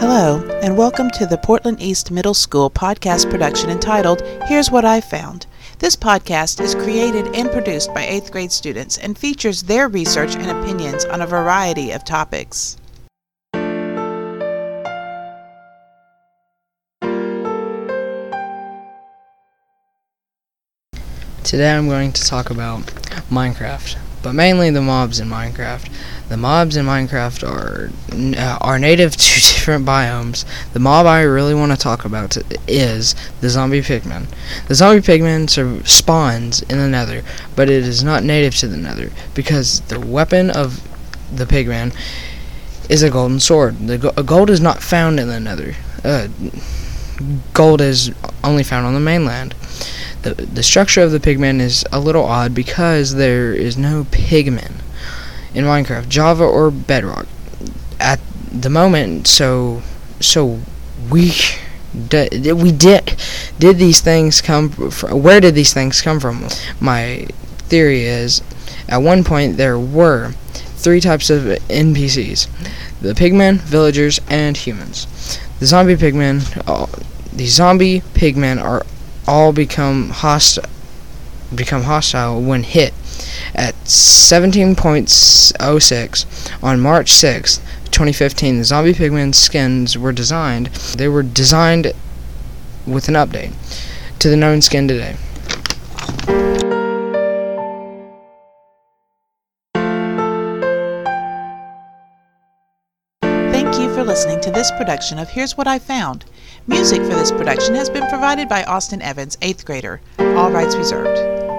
Hello, and welcome to the Portland East Middle School podcast production entitled Here's What I Found. This podcast is created and produced by 8th grade students and features their research and opinions on a variety of topics. Today I'm going to talk about Minecraft, but mainly the mobs in Minecraft. The mobs in Minecraft are uh, are native to different biomes. The mob I really want to talk about is the zombie pigman. The zombie pigman spawns in the Nether, but it is not native to the Nether because the weapon of the pigman is a golden sword. The go gold is not found in the Nether. Uh, gold is only found on the mainland. The, the structure of the pigman is a little odd because there is no pigman in Minecraft, Java or Bedrock at the moment. So so we did we did did these things come from, where did these things come from? My theory is at one point there were three types of NPCs: the pigmen, villagers, and humans. The zombie pigmen, uh, the zombie pigmen are all become hostile become hostile when hit at 17.06 on March 6, 2015 the zombie pigman skins were designed they were designed with an update to the known skin today Thank you for listening to this production of Here's What I Found. Music for this production has been provided by Austin Evans, 8th grader. All rights reserved.